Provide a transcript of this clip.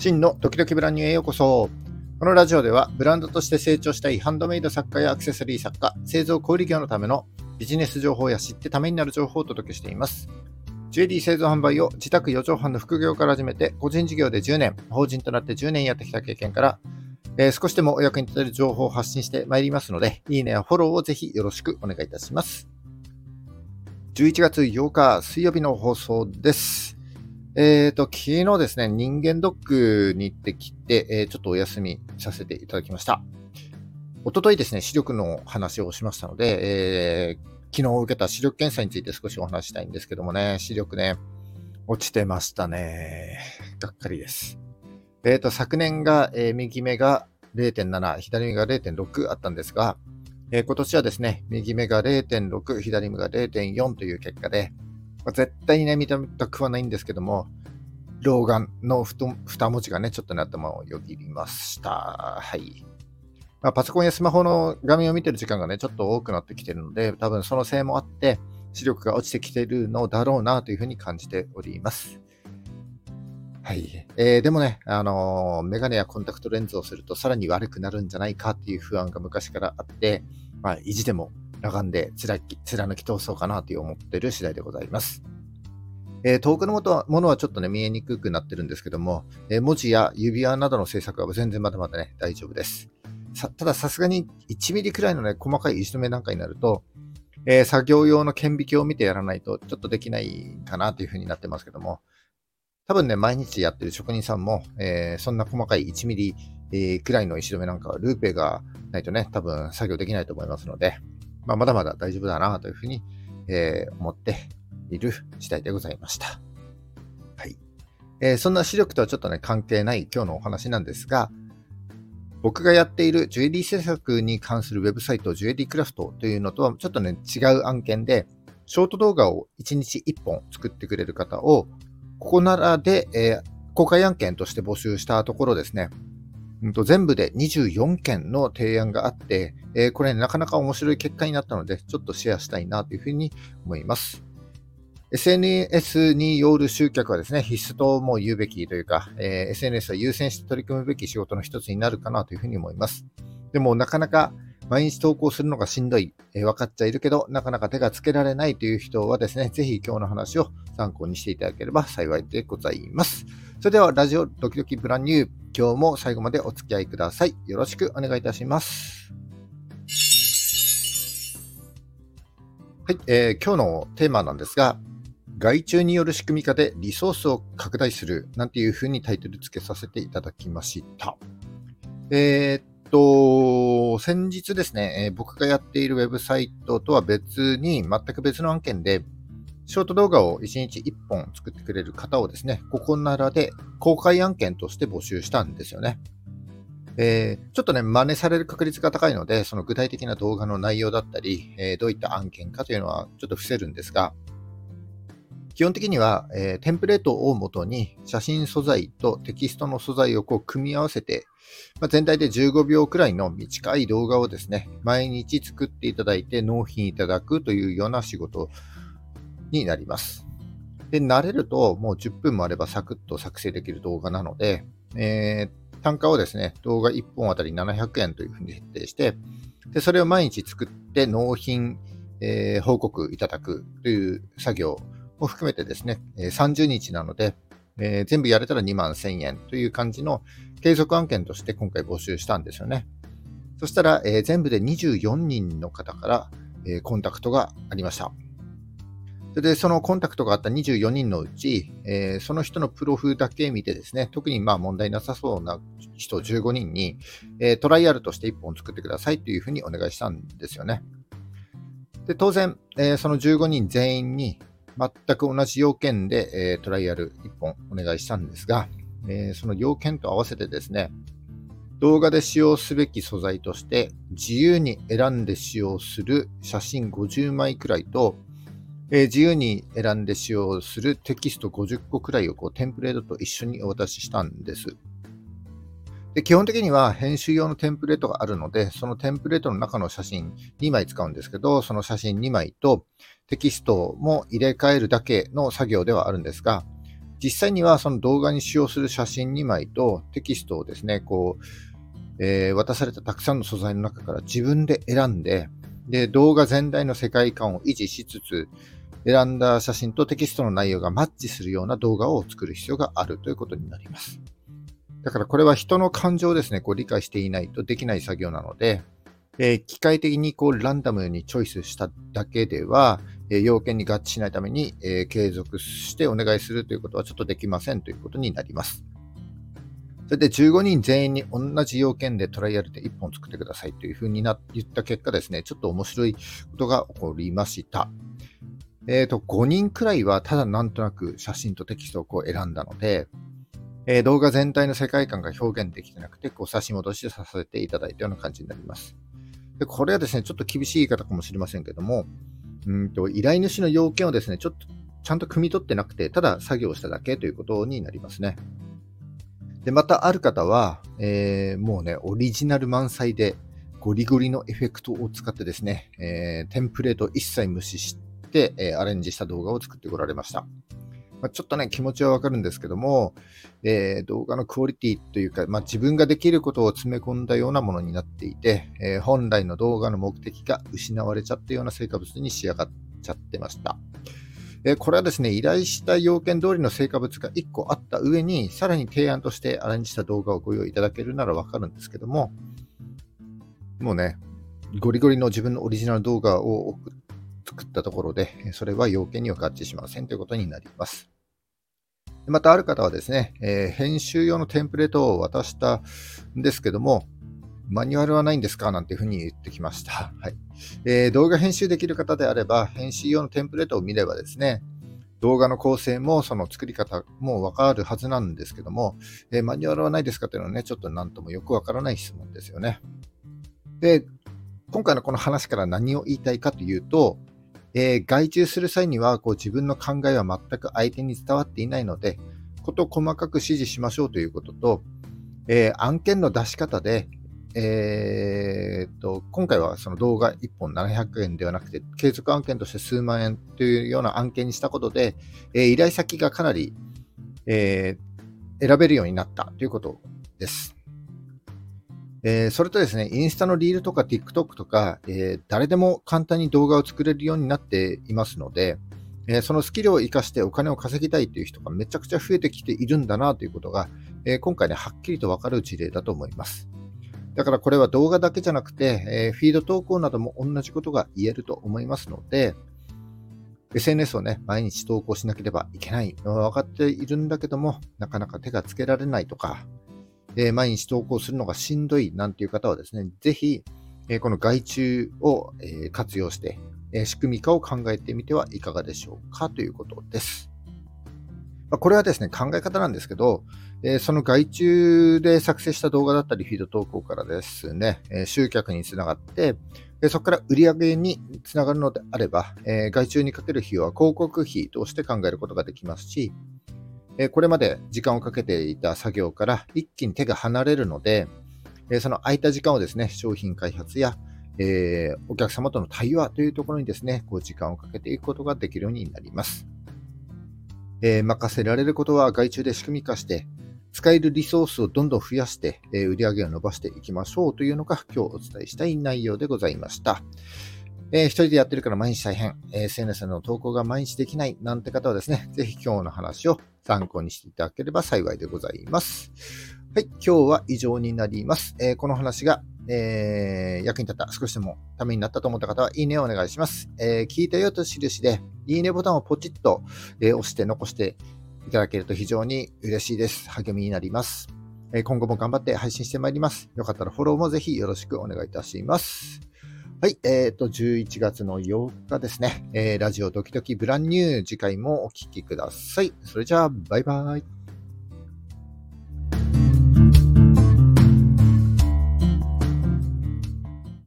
真のドキドキブランニューへようこそ。このラジオではブランドとして成長したいハンドメイド作家やアクセサリー作家、製造小売業のためのビジネス情報や知ってためになる情報をお届けしています。ジュエリー製造販売を自宅4畳半の副業から始めて、個人事業で10年、法人となって10年やってきた経験から、えー、少しでもお役に立てる情報を発信してまいりますので、いいねやフォローをぜひよろしくお願いいたします。11月8日水曜日の放送です。えっ、ー、と、昨日ですね、人間ドックに行ってきて、えー、ちょっとお休みさせていただきました。おとといですね、視力の話をしましたので、えー、昨日受けた視力検査について少しお話したいんですけどもね、視力ね、落ちてましたね。がっかりです。えっ、ー、と、昨年が、えー、右目が0.7、左目が0.6あったんですが、えー、今年はですね、右目が0.6、左目が0.4という結果で、まあ、絶対にね、見たくはないんですけども、老眼の2文字がね、ちょっとね、頭をよぎりました。はい。まあ、パソコンやスマホの画面を見てる時間がね、ちょっと多くなってきてるので、多分そのせいもあって、視力が落ちてきてるのだろうなというふうに感じております。はい。えー、でもね、あのー、メガネやコンタクトレンズをするとさらに悪くなるんじゃないかっていう不安が昔からあって、まあ、意地でも裸眼で貫き貫き通そうかなという思ってる次第でございます。えー、遠くのものはちょっとね、見えにくくなってるんですけども、えー、文字や指輪などの制作は全然まだまだね、大丈夫です。たださすがに1ミリくらいのね、細かい石止めなんかになると、えー、作業用の顕微鏡を見てやらないとちょっとできないかなというふうになってますけども、多分ね、毎日やってる職人さんも、え、そんな細かい1ミリ、え、くらいの石止めなんかはルーペがないとね、多分作業できないと思いますので、まあ、まだまだ大丈夫だなというふうに、えー、思っている次第でございました。はい。えー、そんな視力とはちょっとね、関係ない今日のお話なんですが、僕がやっているジュエリー制作に関するウェブサイト、ジュエリークラフトというのとはちょっとね、違う案件で、ショート動画を1日1本作ってくれる方をここならで、えー、公開案件として募集したところですね、全部で24件の提案があって、えー、これ、なかなか面白い結果になったので、ちょっとシェアしたいなというふうに思います。SNS による集客はですね、必須とも言うべきというか、えー、SNS は優先して取り組むべき仕事の一つになるかなというふうに思います。でも、なかなか毎日投稿するのがしんどい、えー、分かっちゃいるけど、なかなか手がつけられないという人はですね、ぜひ今日の話を参考にしていただければ幸いでございます。それでは、ラジオドキドキブランニュー、今日も最後までお付き合いください。よろしくお願いいたします。はい、えー、今日のテーマなんですが、外注による仕組み化でリソースを拡大するなんていうふうにタイトル付けさせていただきました。えー、と、先日ですね、え、僕がやっているウェブサイトとは別に、全く別の案件で、ショート動画を1日1本作ってくれる方をですね、ここならで公開案件として募集したんですよね。えー、ちょっとね、真似される確率が高いので、その具体的な動画の内容だったり、えー、どういった案件かというのはちょっと伏せるんですが、基本的には、えー、テンプレートを元に写真素材とテキストの素材をこう組み合わせて、まあ、全体で15秒くらいの短い動画をですね、毎日作っていただいて納品いただくというような仕事になります。で、慣れるともう10分もあればサクッと作成できる動画なので、えー、単価をですね、動画1本あたり700円というふうに設定して、で、それを毎日作って納品、えー、報告いただくという作業も含めてですね、30日なので、えー、全部やれたら2万1000円という感じの継続案件として今回募集したんですよね。そしたら、えー、全部で24人の方から、えー、コンタクトがありました。それで、そのコンタクトがあった24人のうち、えー、その人のプロフだけ見てですね、特にまあ問題なさそうな人15人に、えー、トライアルとして1本作ってくださいというふうにお願いしたんですよね。で当然、えー、その15人全員に全く同じ要件で、えー、トライアル1本お願いしたんですが、えー、その要件と合わせてですね、動画で使用すべき素材として自由に選んで使用する写真50枚くらいと、えー、自由に選んで使用するテキスト50個くらいをこうテンプレートと一緒にお渡ししたんです。で基本的には編集用のテンプレートがあるので、そのテンプレートの中の写真2枚使うんですけど、その写真2枚とテキストも入れ替えるだけの作業ではあるんですが、実際にはその動画に使用する写真2枚とテキストをですね、こう、えー、渡されたたくさんの素材の中から自分で選んで、で、動画全体の世界観を維持しつつ、選んだ写真とテキストの内容がマッチするような動画を作る必要があるということになります。だからこれは人の感情をですね、こう理解していないとできない作業なので、えー、機械的にこうランダムにチョイスしただけでは、えー、要件に合致しないために、えー、継続してお願いするということはちょっとできませんということになります。それで15人全員に同じ要件でトライアルで1本作ってくださいというふうにな言った結果ですね、ちょっと面白いことが起こりました。えっ、ー、と、5人くらいはただなんとなく写真とテキストをこう選んだので、えー、動画全体の世界観が表現できてなくて、こう差し戻しさせていただいたような感じになります。でこれはですね、ちょっと厳しい言い方かもしれませんけども、うんと依頼主の要件をですね、ちょっとちゃんと汲み取ってなくて、ただ作業しただけということになりますね。で、またある方は、えー、もうね、オリジナル満載でゴリゴリのエフェクトを使ってですね、えー、テンプレート一切無視して、え、アレンジした動画を作ってこられました。まあ、ちょっとね、気持ちはわかるんですけども、えー、動画のクオリティというか、まあ、自分ができることを詰め込んだようなものになっていて、えー、本来の動画の目的が失われちゃったような成果物に仕上がっちゃってました。えこれはですね、依頼した要件通りの成果物が1個あった上に、さらに提案としてアレンジした動画をご用意いただけるならわかるんですけども、もうね、ゴリゴリの自分のオリジナル動画を送っ作ったところで、それは要件には合致しませんということになります。またある方はですね、えー、編集用のテンプレートを渡したんですけども、マニュアルはないんですか？なんていうふうに言ってきました。はいえー、動画編集できる方であれば、編集用のテンプレートを見ればですね、動画の構成もその作り方もわかるはずなんですけども、えー、マニュアルはないですかというのはね、ちょっとなんともよくわからない質問ですよね。で、今回のこの話から何を言いたいかというと、えー、外注する際にはこう自分の考えは全く相手に伝わっていないので、こと細かく指示しましょうということと、えー、案件の出し方で、えー、と、今回はその動画1本700円ではなくて、継続案件として数万円というような案件にしたことで、えー、依頼先がかなり、え、選べるようになったということです。えー、それとですね、インスタのリールとか TikTok とか、えー、誰でも簡単に動画を作れるようになっていますので、えー、そのスキルを活かしてお金を稼ぎたいという人がめちゃくちゃ増えてきているんだなということが、え今回ね、はっきりとわかる事例だと思います。だからこれは動画だけじゃなくて、え、フィード投稿なども同じことが言えると思いますので、SNS をね、毎日投稿しなければいけないのは分かっているんだけども、なかなか手がつけられないとか、え、毎日投稿するのがしんどいなんていう方はですね、ぜひ、え、この外注を、え、活用して、え仕組み化を考えてみてはいかがでしょうかということです。ま、これはですね、考え方なんですけど、えー、その外注で作成した動画だったり、フィード投稿からですね、え、集客につながって、でそこから売り上げにつながるのであれば、えー、外注にかける費用は広告費として考えることができますし、えこれまで時間をかけていた作業から一気に手が離れるので、えその空いた時間をですね、商品開発や、えお客様との対話というところにですね、こう時間をかけていくことができるようになります。え任せられることは外注で仕組み化して、使えるリソースをどんどん増やして、え売り上げを伸ばしていきましょうというのが今日お伝えしたい内容でございました。えー、一人でやってるから毎日大変、SNS の投稿が毎日できないなんて方はですね、ぜひ今日の話を参考にしていただければ幸いでございます。はい、今日は以上になります。えー、この話が、えー、役に立った、少しでもためになったと思った方は、いいねをお願いします。え聞いたよと印で、いいねボタンをポチッと、え押して残していただけると非常に嬉しいです。励みになります。今後も頑張って配信してまいります。よかったらフォローもぜひよろしくお願いいたします。はい、えっ、ー、と、11月の8日ですね、えー、ラジオドキドキブランニュー、次回もお聴きください。それじゃあ、バイバイ。